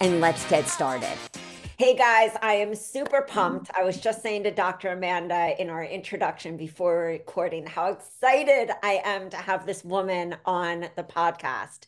and let's get started. Hey guys, I am super pumped. I was just saying to Dr. Amanda in our introduction before recording how excited I am to have this woman on the podcast.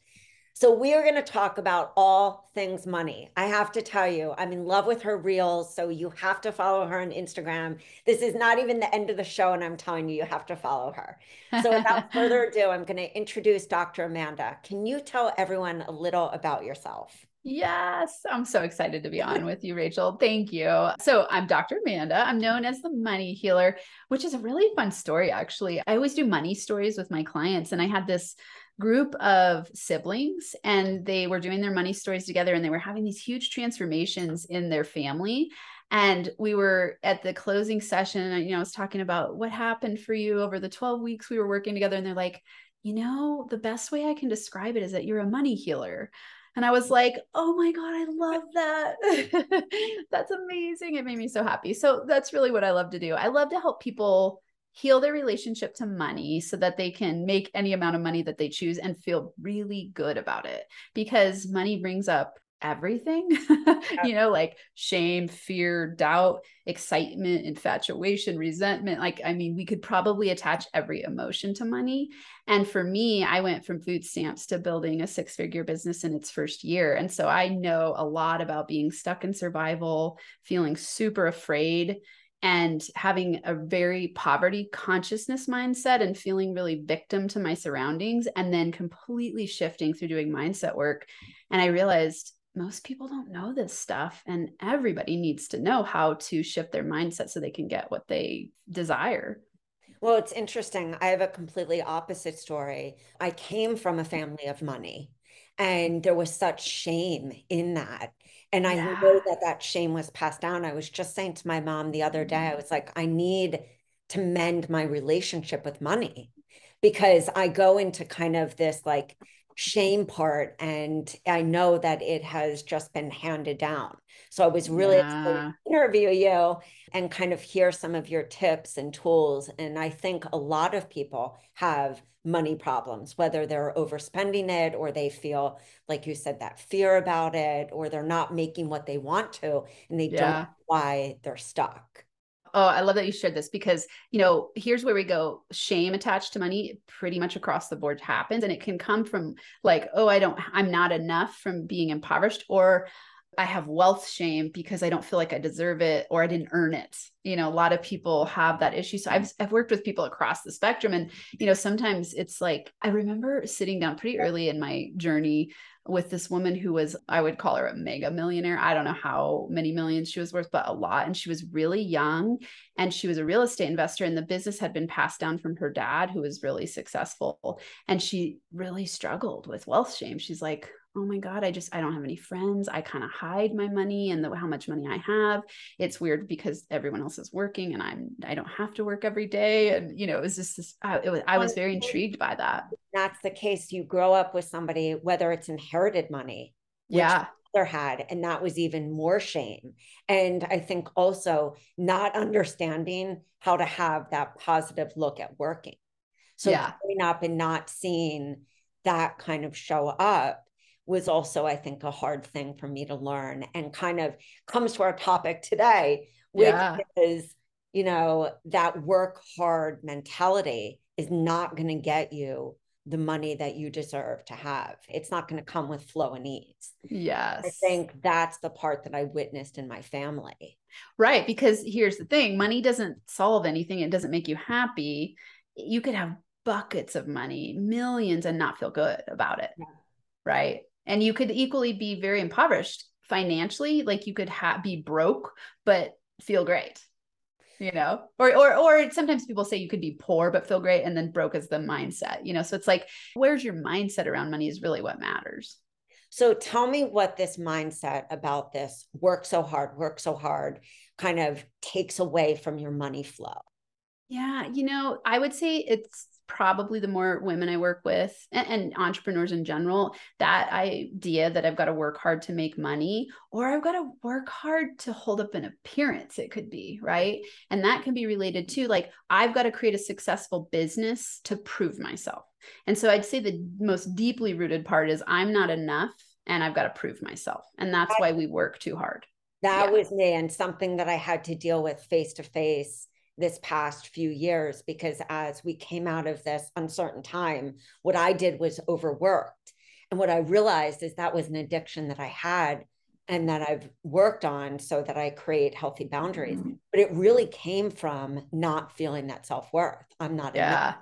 So, we are going to talk about all things money. I have to tell you, I'm in love with her reels. So, you have to follow her on Instagram. This is not even the end of the show, and I'm telling you, you have to follow her. So, without further ado, I'm going to introduce Dr. Amanda. Can you tell everyone a little about yourself? Yes, I'm so excited to be on with you, Rachel. Thank you. So, I'm Dr. Amanda. I'm known as the money healer, which is a really fun story, actually. I always do money stories with my clients, and I had this group of siblings and they were doing their money stories together and they were having these huge transformations in their family and we were at the closing session you know i was talking about what happened for you over the 12 weeks we were working together and they're like you know the best way i can describe it is that you're a money healer and I was like, oh my God, I love that. that's amazing. It made me so happy. So that's really what I love to do. I love to help people heal their relationship to money so that they can make any amount of money that they choose and feel really good about it because money brings up everything. You know like shame fear doubt excitement infatuation resentment. Like i mean we could probably attach every emotion to money. And for me i went from food stamps to building a six figure business in its first year. And so i know a lot about being stuck in survival feeling super afraid and having a very poverty consciousness mindset and feeling really victim to my surroundings and then completely shifting through doing mindset work. And i realized most people don't know this stuff and everybody needs to know how to shift their mindset so they can get what they desire well it's interesting i have a completely opposite story i came from a family of money and there was such shame in that and I yeah. know that that shame was passed down. I was just saying to my mom the other day, I mm-hmm. was like, I need to mend my relationship with money because I go into kind of this like shame part and I know that it has just been handed down. So I was really yeah. excited to interview you and kind of hear some of your tips and tools. And I think a lot of people have money problems, whether they're overspending it or they feel, like you said, that fear about it, or they're not making what they want to and they yeah. don't know why they're stuck. Oh, I love that you shared this because, you know, here's where we go. Shame attached to money pretty much across the board happens. And it can come from like, oh, I don't, I'm not enough from being impoverished, or I have wealth shame because I don't feel like I deserve it or I didn't earn it. You know, a lot of people have that issue. So I've I've worked with people across the spectrum and you know, sometimes it's like I remember sitting down pretty early in my journey with this woman who was I would call her a mega millionaire. I don't know how many millions she was worth, but a lot and she was really young and she was a real estate investor and the business had been passed down from her dad who was really successful and she really struggled with wealth shame. She's like, oh my god i just i don't have any friends. I kind of hide my money and the, how much money i have. It's weird because everyone else is working and i'm i don't have to work every day and you know it was just this, I, it was, I was very intrigued by that. that's the case. You grow up with somebody whether it's inherited money yeah. mother had and that was even more shame. And i think also not understanding how to have that positive look at working. So yeah. growing up and not seeing that kind of show up was also, I think, a hard thing for me to learn and kind of comes to our topic today, which yeah. is, you know, that work hard mentality is not going to get you the money that you deserve to have. It's not going to come with flow and ease. Yes. I think that's the part that I witnessed in my family. Right. Because here's the thing money doesn't solve anything, it doesn't make you happy. You could have buckets of money, millions, and not feel good about it. Yeah. Right. And you could equally be very impoverished financially. Like you could ha- be broke, but feel great you know? Or or or sometimes people say you could be poor but feel great and then broke is the mindset you know? So it's like where's your mindset around money is really what matters. So tell me what this mindset about this work so hard work so hard kind of takes away from your money flow. Yeah you know i would say it's probably the more women I work with and, and, entrepreneurs in general, that idea that I've got to work hard to make money or I've got to work hard to hold up an appearance, it could be, right? And that can be related to like, I've got to create a successful business to prove myself. And so I'd say the most deeply rooted part is I'm not enough and I've got to prove myself. And that's why we work too hard. That yeah. was me and something that I had to deal with face to face this past few years because as we came out of this uncertain time, what I did was overworked. And what I realized is that was an addiction that I had and that I've worked on so that I create healthy boundaries. Mm-hmm. But it really came from not feeling that self worth. I'm not yeah. enough.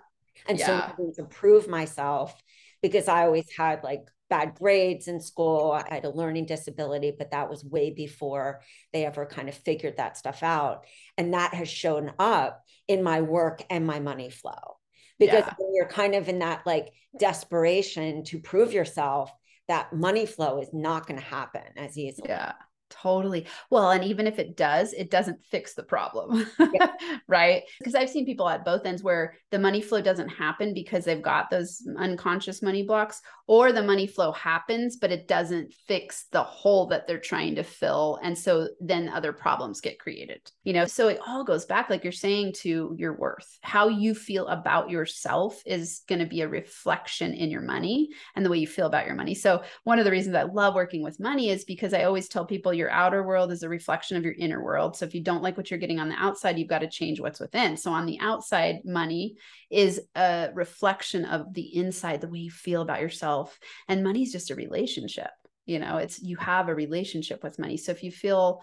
And yeah. so to prove myself because I always had like bad grades in school. I had a learning disability, but that was way before they ever kind of figured that stuff out. And that has shown up in my work and my money flow. Because yeah. when you're kind of in that like desperation to prove yourself, that money flow is not going to happen as easily. Yeah. Totally. Well, and even if it does, it doesn't fix the problem. Yeah. right. Because I've seen people at both ends where the money flow doesn't happen because they've got those unconscious money blocks, or the money flow happens, but it doesn't fix the hole that they're trying to fill. And so then other problems get created, you know? So it all goes back, like you're saying, to your worth. How you feel about yourself is going to be a reflection in your money and the way you feel about your money. So one of the reasons I love working with money is because I always tell people your outer world is a reflection of your inner world. So if you don't like what you're getting on the outside, you've got to change what's within. So on the outside, money is a reflection of the inside, the way you feel about yourself. And money is just a relationship. You know, it's you have a relationship with money. So if you feel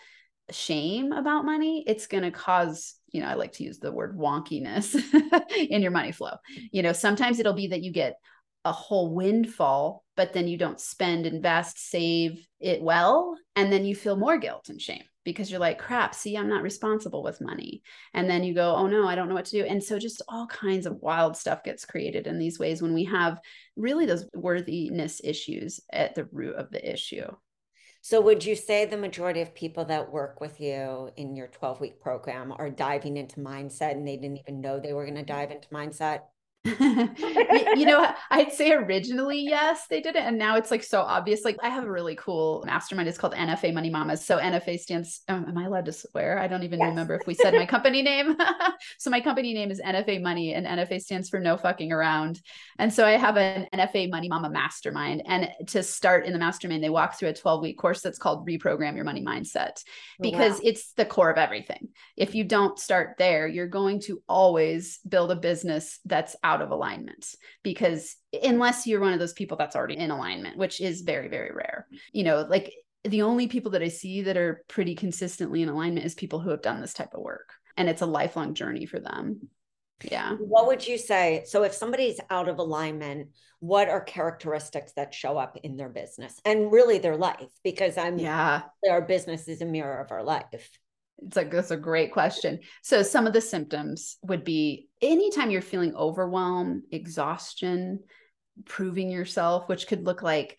shame about money, it's going to cause, you know, I like to use the word wonkiness in your money flow. You know, sometimes it'll be that you get a whole windfall, but then you don't spend, invest, save it well. And then you feel more guilt and shame because you're like, crap, see, I'm not responsible with money. And then you go, oh no, I don't know what to do. And so just all kinds of wild stuff gets created in these ways when we have really those worthiness issues at the root of the issue. So, would you say the majority of people that work with you in your 12 week program are diving into mindset and they didn't even know they were going to dive into mindset? you know, I'd say originally, yes, they did it. And now it's like so obvious. Like I have a really cool mastermind. It's called NFA Money Mamas. So NFA stands, um, am I allowed to swear? I don't even yes. remember if we said my company name. so my company name is NFA Money and NFA stands for no fucking around. And so I have an NFA Money Mama mastermind. And to start in the mastermind, they walk through a 12 week course that's called Reprogram Your Money Mindset because wow. it's the core of everything. If you don't start there, you're going to always build a business that's out of alignment because unless you're one of those people that's already in alignment, which is very, very rare, you know, like the only people that I see that are pretty consistently in alignment is people who have done this type of work. And it's a lifelong journey for them. Yeah. What would you say? So, if somebody's out of alignment, what are characteristics that show up in their business and really their life? Because I'm, yeah, our business is a mirror of our life. It's like that's a great question. So some of the symptoms would be anytime you're feeling overwhelmed, exhaustion, proving yourself, which could look like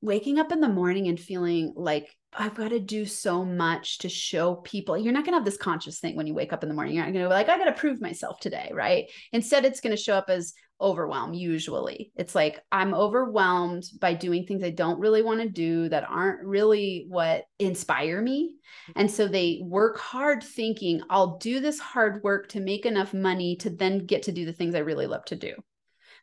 waking up in the morning and feeling like I've got to do so much to show people. You're not going to have this conscious thing when you wake up in the morning. You're not going to be like, I got to prove myself today, right? Instead, it's going to show up as overwhelm. Usually, it's like I'm overwhelmed by doing things I don't really want to do that aren't really what inspire me. And so they work hard thinking, I'll do this hard work to make enough money to then get to do the things I really love to do.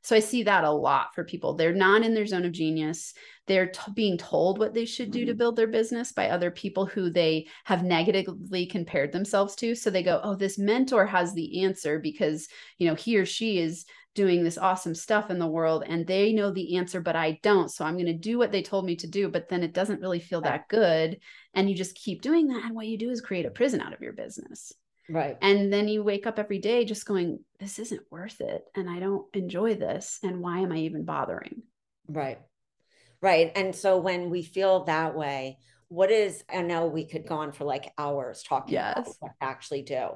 So I see that a lot for people. They're not in their zone of genius. They're t- being told what they should do to mm-hmm. build their business by other people who they have negatively compared themselves to. So they go, "Oh, this mentor has the answer because, you know, he or she is doing this awesome stuff in the world and they know the answer, but I don't. So I'm going to do what they told me to do, but then it doesn't really feel right. that good. And you just keep doing that. And what you do is create a prison out of your business. Right. And then you wake up every day just going, this isn't worth it. And I don't enjoy this. And why am I even bothering? Right. Right. And so when we feel that way, what is, I know we could go on for like hours talking yes. about what actually do,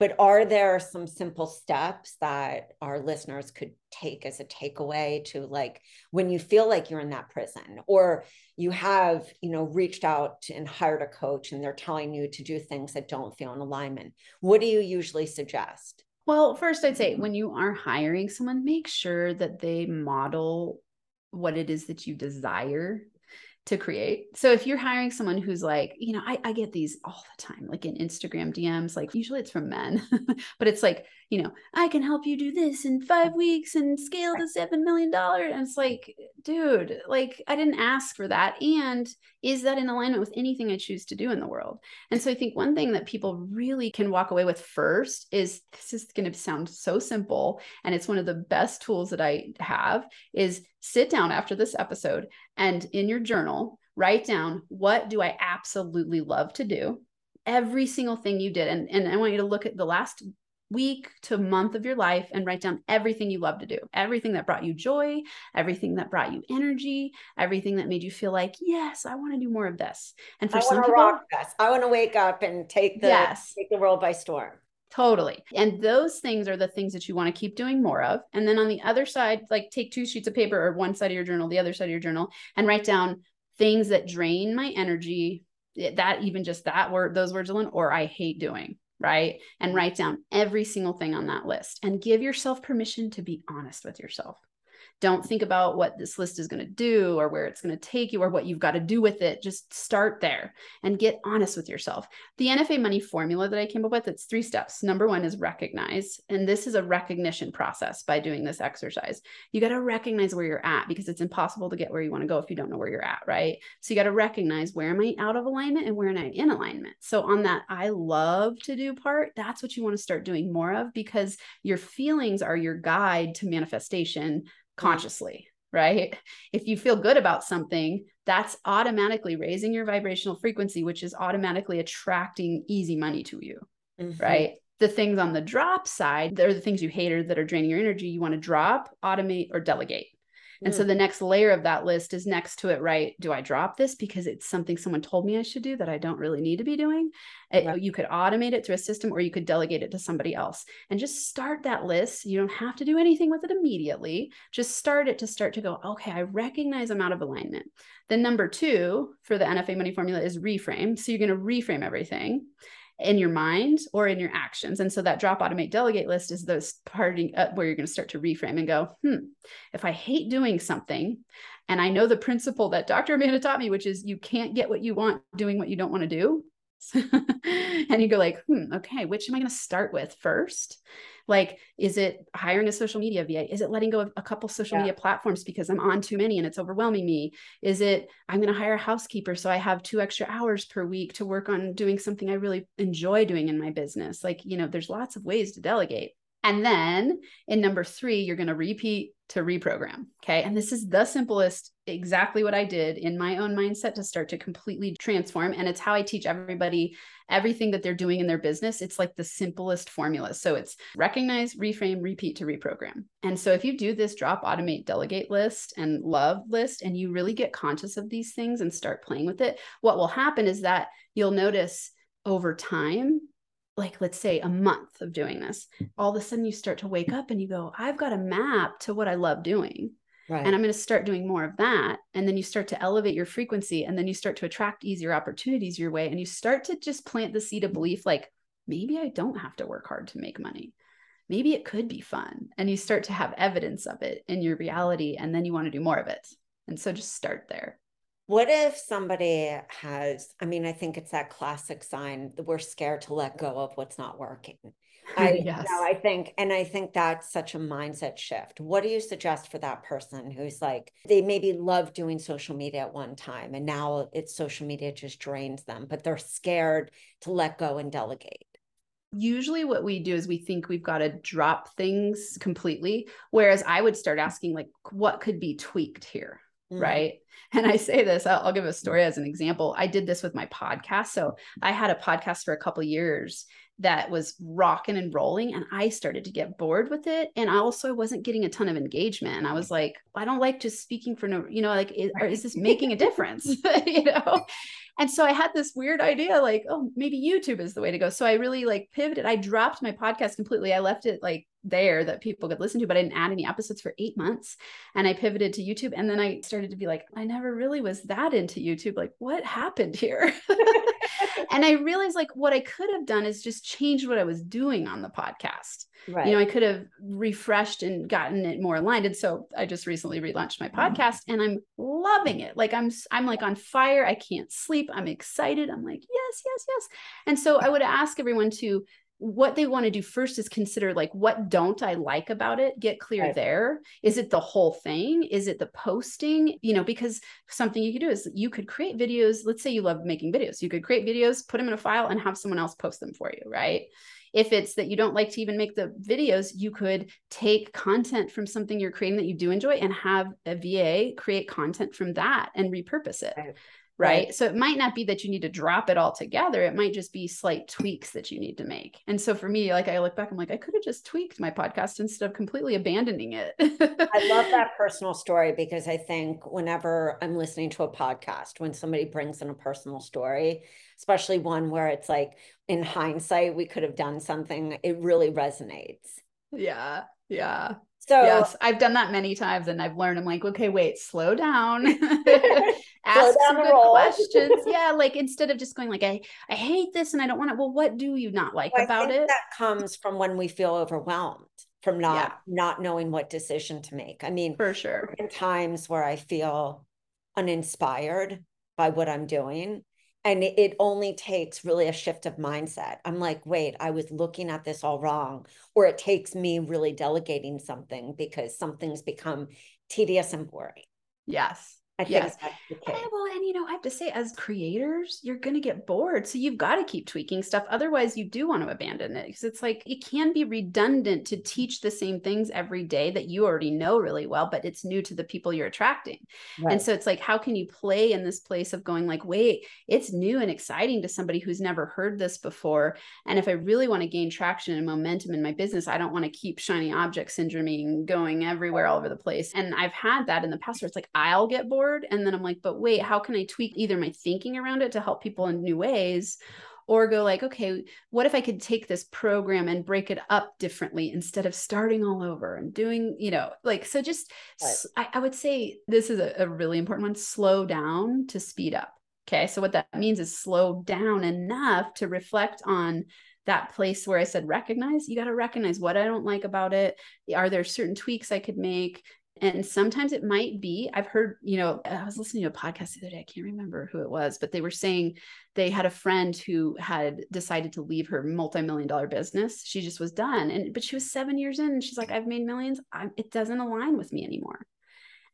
but are there some simple steps that our listeners could take as a takeaway to like when you feel like you're in that prison or you have, you know, reached out and hired a coach and they're telling you to do things that don't feel in alignment? What do you usually suggest? Well, first, I'd say when you are hiring someone, make sure that they model what it is that you desire to create. So if you're hiring someone who's like, you know, I, I get these all the time, like in Instagram DMs, like usually it's from men, but it's like, you know, I can help you do this in five weeks and scale to $7 million. And it's like, dude, like I didn't ask for that. And is that in alignment with anything I choose to do in the world? And so I think one thing that people really can walk away with first is this is going to sound so simple. And it's one of the best tools that I have is sit down after this episode and in your journal, write down what do I absolutely love to do? Every single thing you did. And, and I want you to look at the last week to month of your life and write down everything you love to do, everything that brought you joy, everything that brought you energy, everything that made you feel like, yes, I want to do more of this. And for I some people, rock this. I want to wake up and take the yes. take the world by storm. Totally. And those things are the things that you want to keep doing more of. And then on the other side, like take two sheets of paper or one side of your journal, the other side of your journal, and write down things that drain my energy. Eh, that even just that word, those words alone, or I hate doing, right? And write down every single thing on that list and give yourself permission to be honest with yourself. Don't think about what this list is going to do or where it's going to take you or what you've got to do with it. Just start there and get honest with yourself. The NFA money formula that I came up with, it's three steps. Number one is recognize. And this is a recognition process by doing this exercise. You got to recognize where you're at because it's impossible to get where you want to go if you don't know where you're at, right? So you got to recognize where am I out of alignment and where am I in alignment. So on that I love to do part, that's what you want to start doing more of because your feelings are your guide to manifestation consciously, right? If you feel good about something, that's automatically raising your vibrational frequency, which is automatically attracting easy money to you, mm-hmm. right? The things on the drop side, they're the things you hate or that are draining your energy. You want to drop, automate, or delegate. And mm. so the next layer of that list is next to it, right? Do I drop this because it's something someone told me I should do that I don't really need to be doing? It, right. You could automate it through a system or you could delegate it to somebody else and just start that list. You don't have to do anything with it immediately. Just start it to start to go, okay, I recognize I'm out of alignment. Then number two for the NFA money formula is reframe. So you're going to reframe everything in your mind or in your actions. And so that drop, automate, delegate list is those parting uh, where you're going to start to reframe and go, hmm, if I hate doing something, and I know the principle that Dr. Amanda taught me, which is you can't get what you want doing what you don't want to do. and you go like, hmm, okay, which am I going to start with first? Like, is it hiring a social media VA? Is it letting go of a couple social yeah. media platforms because I'm on too many and it's overwhelming me? Is it I'm going to hire a housekeeper so I have two extra hours per week to work on doing something I really enjoy doing in my business? Like, you know, there's lots of ways to delegate. And then in number three, you're going to repeat to reprogram. Okay. And this is the simplest, exactly what I did in my own mindset to start to completely transform. And it's how I teach everybody everything that they're doing in their business. It's like the simplest formula. So it's recognize, reframe, repeat to reprogram. And so if you do this drop, automate, delegate list and love list, and you really get conscious of these things and start playing with it, what will happen is that you'll notice over time like let's say a month of doing this all of a sudden you start to wake up and you go i've got a map to what i love doing. Right. and i'm going to start doing more of that. And then you start to elevate your frequency and then you start to attract easier opportunities your way and you start to just plant the seed of belief like maybe i don't have to work hard to make money. Maybe it could be fun. And you start to have evidence of it in your reality and then you want to do more of it. And so just start there what if somebody has, I mean, I think it's that classic sign that we're scared to let go of what's not working. I yes. you know, I think, and I think that's such a mindset shift. What do you suggest for that person who's like, they maybe love doing social media at one time and now it's social media just drains them, but they're scared to let go and delegate? usually what we do is we think we've got to drop things completely. Whereas I would start asking, like, what could be tweaked here? Mm-hmm. Right. And I say this, I'll, I'll, give a story as an example. I did this with my podcast. So I had a podcast for a couple years that was rocking and rolling and i started to get bored with it and i also wasn't getting a ton of engagement and i was like i don't like just speaking for no you know like is, is this making a difference you know and so i had this weird idea like oh maybe youtube is the way to go so i really like pivoted i dropped my podcast completely i left it like there that people could listen to, but I didn't add any episodes for eight months. And I pivoted to YouTube. And then I started to be like, I never really was that into YouTube. Like, what happened here? and I realized like what I could have done is just change what I was doing on the podcast. Right. You know, I could have refreshed and gotten it more aligned. And so I just recently relaunched my mm-hmm. podcast and I'm loving it. Like I'm I'm like on fire. I can't sleep. I'm excited. I'm like, yes, yes, yes. And so I would ask everyone to what they want to do first is consider like what don't i like about it? Get clear right. there. Is it the whole thing? Is it the posting? You know because something you could do is you could create videos let's say you love making videos you could create videos put them in a file and have someone else post them for you right? If it's that you don't like to even make the videos you could take content from something you're creating that you do enjoy and have a va create content from that and repurpose it. Right right? right? So it might not be that you need to drop it all together. It might just be slight tweaks that you need to make. And so for me, like I look back, I'm like, I could have just tweaked my podcast instead of completely abandoning it. I love that personal story because I think whenever I'm listening to a podcast, when somebody brings in a personal story, especially one where it's like in hindsight, we could have done something, it really resonates. Yeah. Yeah. So yes, I've done that many times and I've learned I'm like, okay, wait, slow down. Ask slow some good questions. yeah. Like instead of just going like, I, I hate this and I don't want it. Well, what do you not like well, about it? That comes from when we feel overwhelmed from not yeah. not knowing what decision to make. I mean, for sure. In times where I feel uninspired by what I'm doing, and it only takes really a shift of mindset. I'm like wait i was looking at this all wrong or it takes me really delegating something because something's become tedious and boring. Yes I think yes. well, and you know, I have to say, as creators, you're going to get bored. So you've got to keep tweaking stuff. Otherwise, you do want to abandon it because it's like it can be redundant to teach the same things every day that you already know really well, but it's new to the people you're attracting. Right. And so it's like, how can you play in this place of going, like, wait, it's new and exciting to somebody who's never heard this before. And if I really want to gain traction and momentum in my business, I don't want to keep shiny object syndrome going everywhere all over the place. And I've had that in the past where it's like, I'll get bored and then i'm like but wait how can i tweak either my thinking around it to help people in new ways or go like okay what if i could take this program and break it up differently instead of starting all over and doing you know like so just right. I, I, would say this is a, a really important one slow down to speed up okay so what that means is slow down enough to reflect on that place where I said recognize, you got to recognize what I don't like about it. Are there certain tweaks I could make? And sometimes it might be, I've heard, you know, I was listening to a podcast the other day, I can't remember who it was, but they were saying they had a friend who had decided to leave her multi-million dollar business. She just was done. And, but she was seven years in and she's like, I've made 1000000s it doesn't align with me anymore.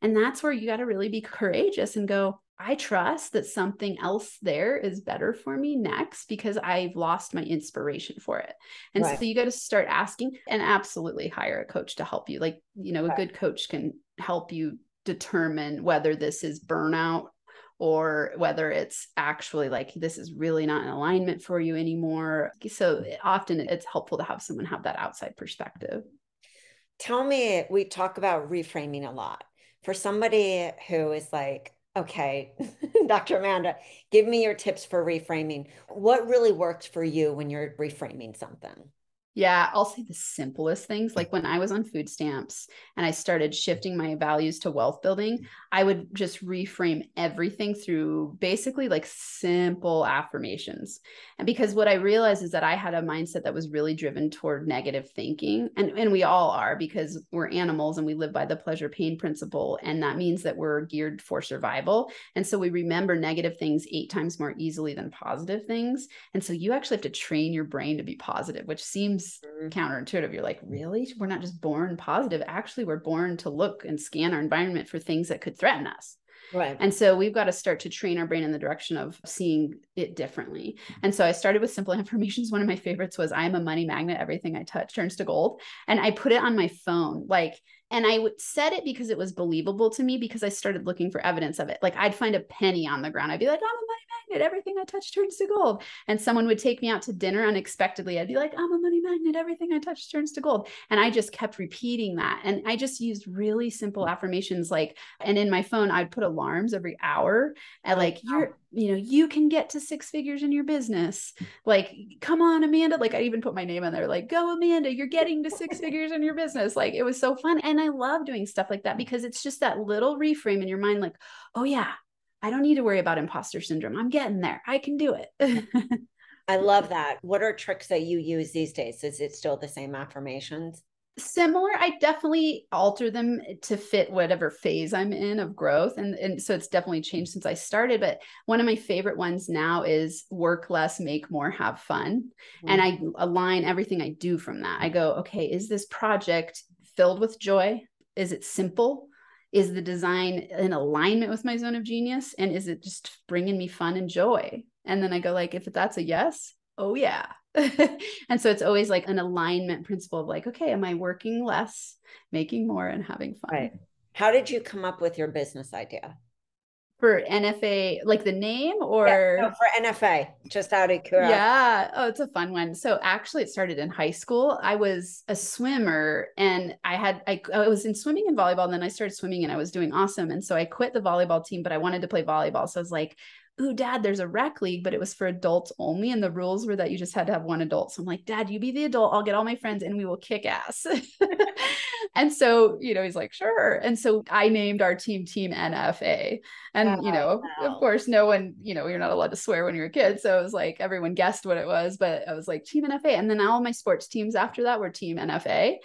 And that's where you got to really be courageous and go, I trust that something else there is better for me next because I've lost my inspiration for it. And right. so you got to start asking and absolutely hire a coach to help you. Like, you know, a good coach can help you determine whether this is burnout or whether it's actually like this is really not in alignment for you anymore. So eh, often it's helpful to have someone have that outside perspective. Tell me, we talk about reframing a lot. For somebody who is like, Okay, Dr. Amanda, give me your tips for reframing. What really worked for you when you're reframing something? Yeah, I'll say the simplest things. Like when I was on food stamps and I started shifting my values to wealth building, I would just reframe everything through basically like simple affirmations. And because what I realized is that I had a mindset that was really driven toward negative thinking. And, and we all are because we're animals and we live by the pleasure pain principle. And that means that we're geared for survival. And so we remember negative things eight times more easily than positive things. And so you actually have to train your brain to be positive, which seems mm-hmm. counterintuitive. You're like, really? We're not just born positive. Actually, we're born to look and scan our environment for things that could threaten us. Right. And so we've got to start to train our brain in the direction of seeing it differently. And so I started with simple affirmations. One of my favorites was I'm a money magnet. Everything I touch turns to gold. And I put it on my phone. Like and I would said it because it was believable to me because I started looking for evidence of it. Like I'd find a penny on the ground. I'd be like, I'm a money magnet. Everything I touch turns to gold. And someone would take me out to dinner unexpectedly. I'd be like, I'm a money magnet. Everything I touch turns to gold. And I just kept repeating that. And I just used really simple mm. affirmations like, and in my phone, I'd put alarms every hour at oh, like, you're you know, you can get to six figures in your business. Like, come on, Amanda. Like, I even put my name on there, like, go, Amanda, you're getting to six figures in your business. Like, it was so fun. And I love doing stuff like that because it's just that little reframe in your mind, like, oh, yeah, I don't need to worry about imposter syndrome. I'm getting there. I can do it. I love that. What are tricks that you use these days? Is it still the same affirmations? similar i definitely alter them to fit whatever phase i'm in of growth and, and so it's definitely changed since i started but one of my favorite ones now is work less make more have fun mm-hmm. and i align everything i do from that i go okay is this project filled with joy is it simple is the design in alignment with my zone of genius and is it just bringing me fun and joy and then i go like if that's a yes oh yeah and so it's always like an alignment principle of like, okay, am I working less, making more, and having fun? Right. How did you come up with your business idea? For NFA, like the name or yeah, no, for NFA, just out of curiosity. Yeah. Oh, it's a fun one. So actually it started in high school. I was a swimmer and I had I, I was in swimming and volleyball, and then I started swimming and I was doing awesome. And so I quit the volleyball team, but I wanted to play volleyball. So I was like, ooh, dad, there's a rec league, but it was for adults only. And the rules were that you just had to have one adult. So I'm like, dad, you be the adult. I'll get all my friends and we will kick ass. and so, you know, he's like, sure. And so I named our team Team NFA. And, you know, wow. of course, no one, you know, you're not allowed to swear when you're a kid. So it was like everyone guessed what it was, but I was like, Team NFA. And then all my sports teams after that were Team NFA.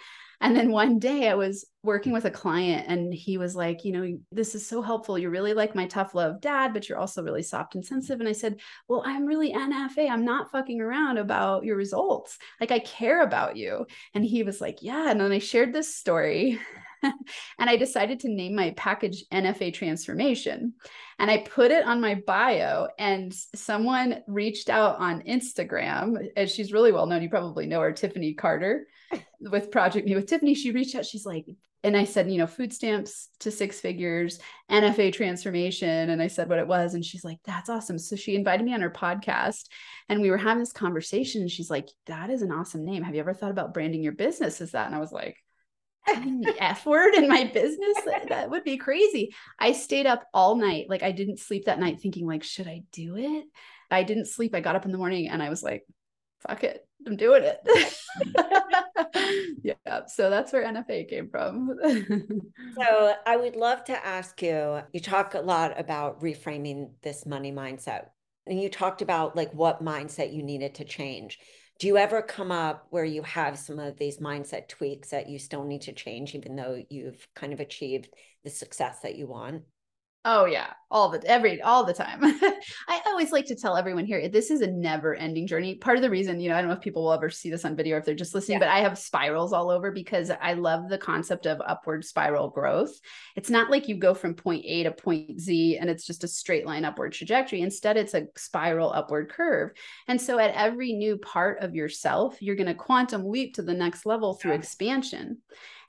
And then one day I was working with a client and he was like, you know, this is so helpful. You're really like my tough love dad, but you're also really soft and sensitive. And I said, well, I'm really NFA. I'm not fucking around about your results. Like I care about you. And he was like, yeah. And then I shared this story and I decided to name my package NFA transformation. And I put it on my bio, and someone reached out on Instagram, and she's really well known. You probably know her, Tiffany Carter with Project Me with Tiffany. She reached out, she's like, and I said, you know, food stamps to six figures, NFA transformation. And I said what it was. And she's like, that's awesome. So she invited me on her podcast and we were having this conversation. And she's like, that is an awesome name. Have you ever thought about branding your business as that? And I was like, the F word in my business? That, would be crazy. I stayed up all night. Like I didn't sleep that night thinking like, should I do it? I didn't sleep. I got up in the morning and I was like, fuck it. I'm doing it. yeah. So that's where NFA came from. so I would love to ask you, you talk a lot about reframing this money mindset. And you talked about like what mindset you needed to change do you ever come up where you have some of these mindset tweaks that you still need to change even though you've kind of achieved the success that you want Oh yeah, all the every all the time. I always like to tell everyone here this is a never ending journey. Part of the reason, you know, I don't know if people will ever see this on video or if they're just listening, yeah. but I have spirals all over because I love the concept of upward spiral growth. It's not like you go from point A to point Z and it's just a straight line upward trajectory. Instead, it's a spiral upward curve. And so at every new part of yourself, you're going to quantum leap to the next level through yeah. expansion.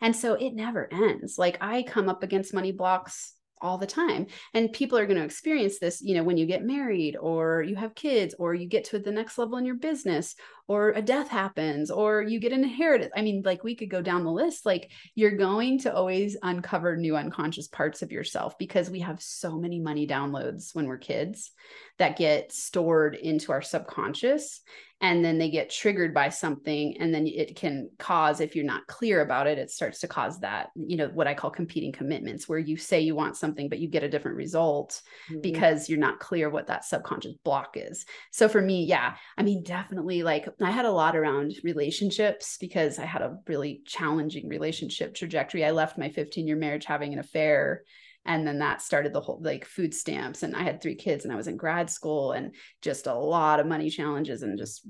And so it never ends. Like I come up against money blocks all the time. And people are going to experience this you know when you get married or you have kids or you get to the next level in your business or a death happens or you get an inheritance. I mean like we could go down the list. Like you're going to always uncover new unconscious parts of yourself because we have so many money downloads when we're kids that get stored into our subconscious and then they get triggered by something and then it can cause if you're not clear about it it starts to cause that you know what i call competing commitments where you say you want something but you get a different result mm-hmm. because you're not clear what that subconscious block is so for me yeah i mean definitely like i had a lot around relationships because i had a really challenging relationship trajectory i left my 15 year marriage having an affair and then that started the whole like food stamps. And i had three kids and i was in grad school and just a lot of money challenges and just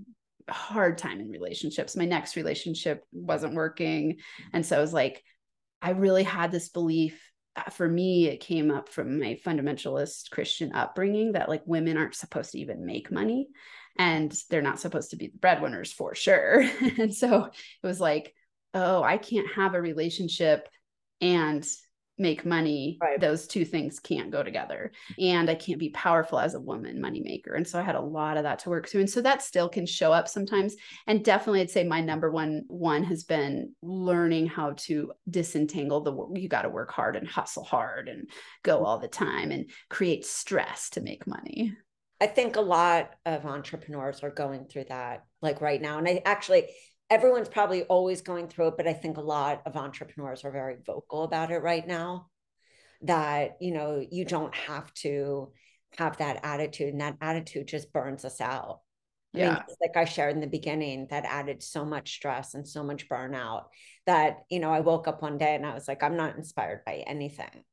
a hard time in relationships. My next relationship wasn't working. And so i was like i really had this belief uh, for me, it came up from my fundamentalist Christian upbringing that like women aren't supposed to even make money and they're not supposed to be the breadwinners for sure. and so it was like, oh, I can't have a relationship and make money right. those two things can't go together and i can't be powerful as a woman moneymaker and so i had a lot of that to work through and so that still can show up sometimes and definitely i'd say my number one one has been learning how to disentangle the work you got to work hard and hustle hard and go all the time and create stress to make money i think a lot of entrepreneurs are going through that like right now and i actually everyone's probably always going through it, but I think a lot of entrepreneurs are very vocal about it right now. That, you know, you don't have to have that attitude, and that attitude just burns us out. I yeah. mean, like I shared in the beginning, that added so much stress and so much burnout that, you know, I woke up one day and I was like, I'm not inspired by anything.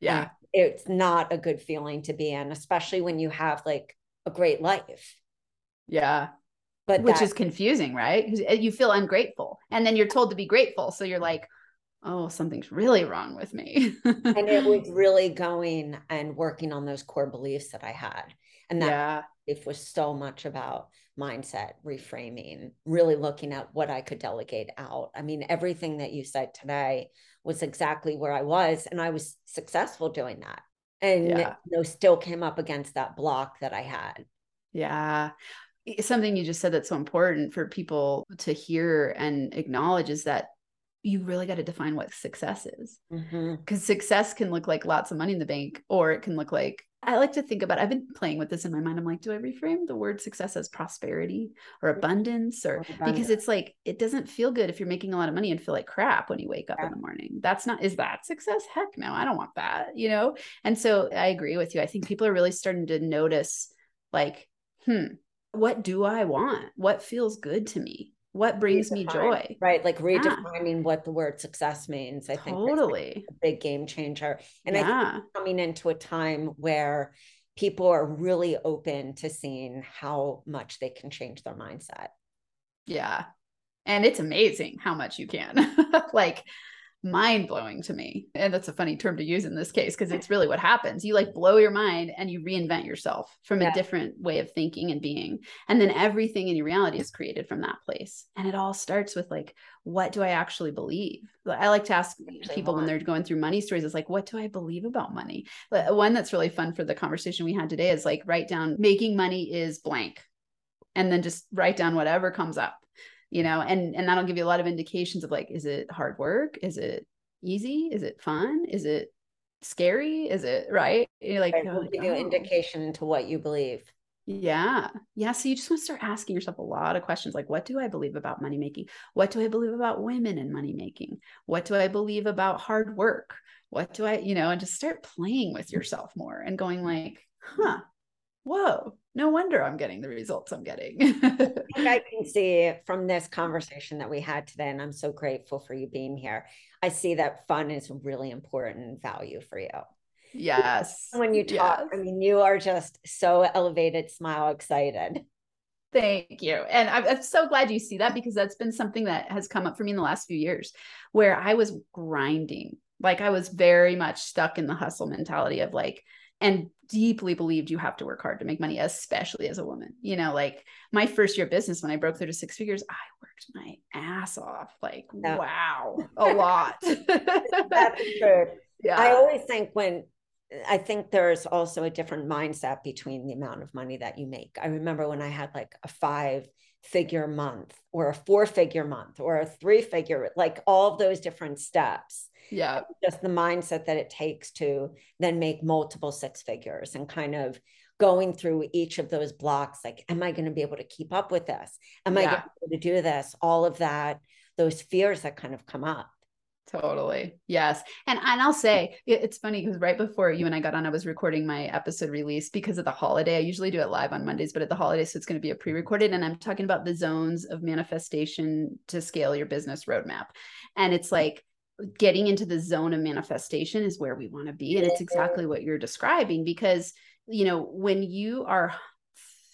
Yeah. And it's not a good feeling to be in, especially when you have like a great life. Yeah but which that, is confusing right? Eh, you feel ungrateful and then you're told to be grateful so you're like oh something's really wrong with me. And it was really going and working on those core beliefs that i had and that yeah. it was so much about mindset reframing really looking at what i could delegate out. I mean everything that you said today was exactly where i was and i was successful doing that and yeah. you know still came up against that block that i had. Yeah something you just said that's so important for people to hear and acknowledge is that you really got to define what success is because mm-hmm. success can look like lots of money in the bank or it can look like i like to think about i've been playing with this in my mind i'm like do i reframe the word success as prosperity or abundance or, or abundance. because it's like it doesn't feel good if you're making a lot of money and feel like crap when you wake up yeah. in the morning that's not is that success heck no i don't want that you know and so i agree with you i think people are really starting to notice like hmm what do I want? What feels good to me? What brings me joy? Right. Like redefining yeah. what the word success means. I think totally a big game changer. And yeah. I think coming into a time where people are really open to seeing how much they can change their mindset. Yeah. And it's amazing how much you can. like mind blowing to me. And that's a funny term to use in this case because it's really what happens. You like blow your mind and you reinvent yourself from yeah. a different way of thinking and being. And then everything in your reality is created from that place. And it all starts with like, what do I actually believe? I like to ask people when they're going through money stories, it's like, what do I believe about money? But one that's really fun for the conversation we had today is like, write down making money is blank. And then just write down whatever comes up you know and and that'll give you a lot of indications of like is it hard work? Is it easy? Is it fun? Is it scary? Is it right? You're like, right. oh, you indication into what you believe. Yeah. Yeah so you just want to start asking yourself a lot of questions like what do i believe about money making what do i believe about women and money making what do i believe about hard work? What do i you know and just start playing with yourself more and going like huh whoa no wonder I'm getting the results I'm getting. I can see from this conversation that we had today, and I'm so grateful for you being here. I see that fun is really important value for you. Yes. When you talk, yes. I mean, you are just so elevated, smile, excited. Thank you. And I'm, I'm, so glad you see that because that's been something that has come up for me in the last few years where I was grinding. Like I was very much stuck in the hustle mentality of like, and deeply believed you have to work hard to make money, especially as a woman. You know, like my first year of business, when I broke through to six figures, I worked my ass off. Like, yeah. wow, a lot. That's true. Yeah. I always think when I think there's also a different mindset between the amount of money that you make. I remember when I had like a five figure month or a four figure month or a three figure, like all of those different steps yeah just the mindset that it takes to then make multiple six figures and kind of going through each of those blocks like am i going to be able to keep up with this am yeah. i going to do this all of that those fears that kind of come up Totally. Yes. And and I'll say it's funny because right before you and I got on, I was recording my episode release because of the holiday. I usually do it live on Mondays, but at the holiday, so it's going to be a pre-recorded. And I'm talking about the zones of manifestation to scale your business roadmap. And it's mm-hmm. like getting into the zone of manifestation is where we want to be and it's exactly what you're describing because you know when you are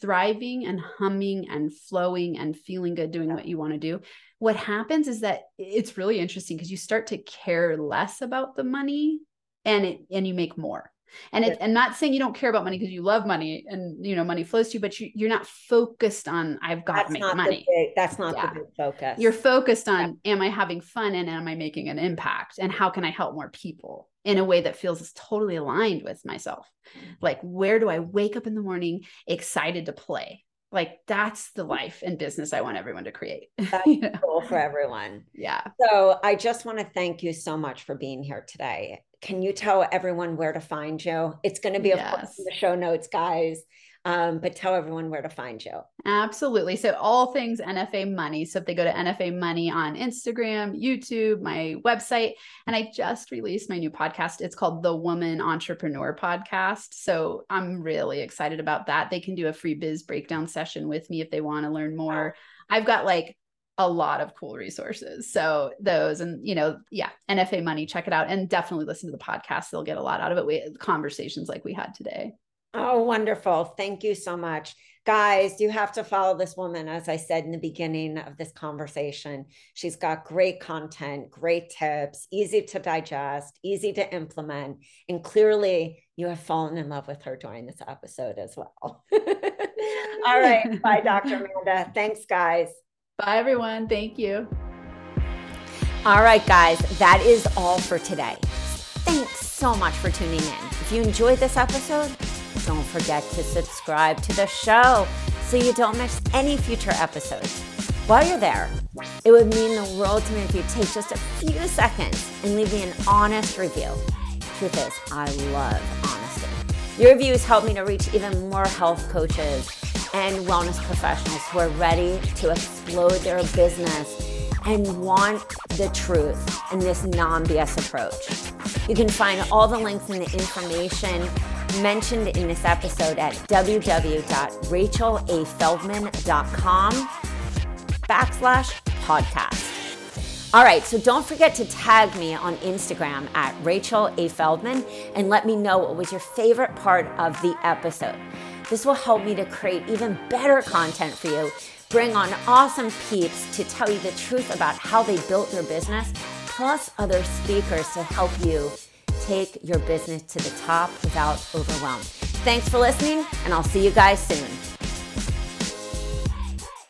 thriving and humming and flowing and feeling good doing what you want to do what happens is that it's really interesting because you start to care less about the money and it, and you make more. And it, I'm not saying you don't care about money because you love money and you know money flows to you, but you, you're not focused on I've got that's to make money. Big, that's not yeah. the big focus. You're focused on yeah. am I having fun and am I making an impact and how can I help more people in a way that feels totally aligned with myself. Mm-hmm. Like where do I wake up in the morning excited to play? like that's the life and business I want everyone to create. That's you know? cool for everyone. Yeah. So I just want to thank you so much for being here today. Can you tell everyone where to find you? It's going to be, of course, in the show notes, guys. Um, but tell everyone where to find you. Absolutely. So all things NFA Money. So if they go to NFA Money on Instagram, YouTube, my website, and I just released my new podcast. It's called the Woman Entrepreneur Podcast. So I'm really excited about that. They can do a free biz breakdown session with me if they want to learn more. Wow. I've got like a lot of cool resources. So those and you know, yeah, NFA Money, check it out and definitely listen to the podcast. They'll get a lot out of it. We conversations like we had today. Oh, wonderful. Thank you so much. Guys, you have to follow this woman, as I said in the beginning of this conversation. She's got great content, great tips, easy to digest, easy to implement. And clearly, you have fallen in love with her during this episode as well. All right. Bye, Dr. Amanda. Thanks, guys. Bye, everyone. Thank you. All right, guys, that is all for today. Thanks so much for tuning in. If you enjoyed this episode, don't forget to subscribe to the show so you don't miss any future episodes. While you're there, it would mean the world to me if you take just a few seconds and leave me an honest review. Truth is, I love honesty. Your reviews help me to reach even more health coaches and wellness professionals who are ready to explode their business and want the truth in this non BS approach. You can find all the links and the information mentioned in this episode at www.rachelafeldman.com backslash podcast. All right, so don't forget to tag me on Instagram at Rachel A. Feldman and let me know what was your favorite part of the episode. This will help me to create even better content for you, bring on awesome peeps to tell you the truth about how they built their business, plus other speakers to help you take your business to the top without overwhelm. Thanks for listening, and I'll see you guys soon.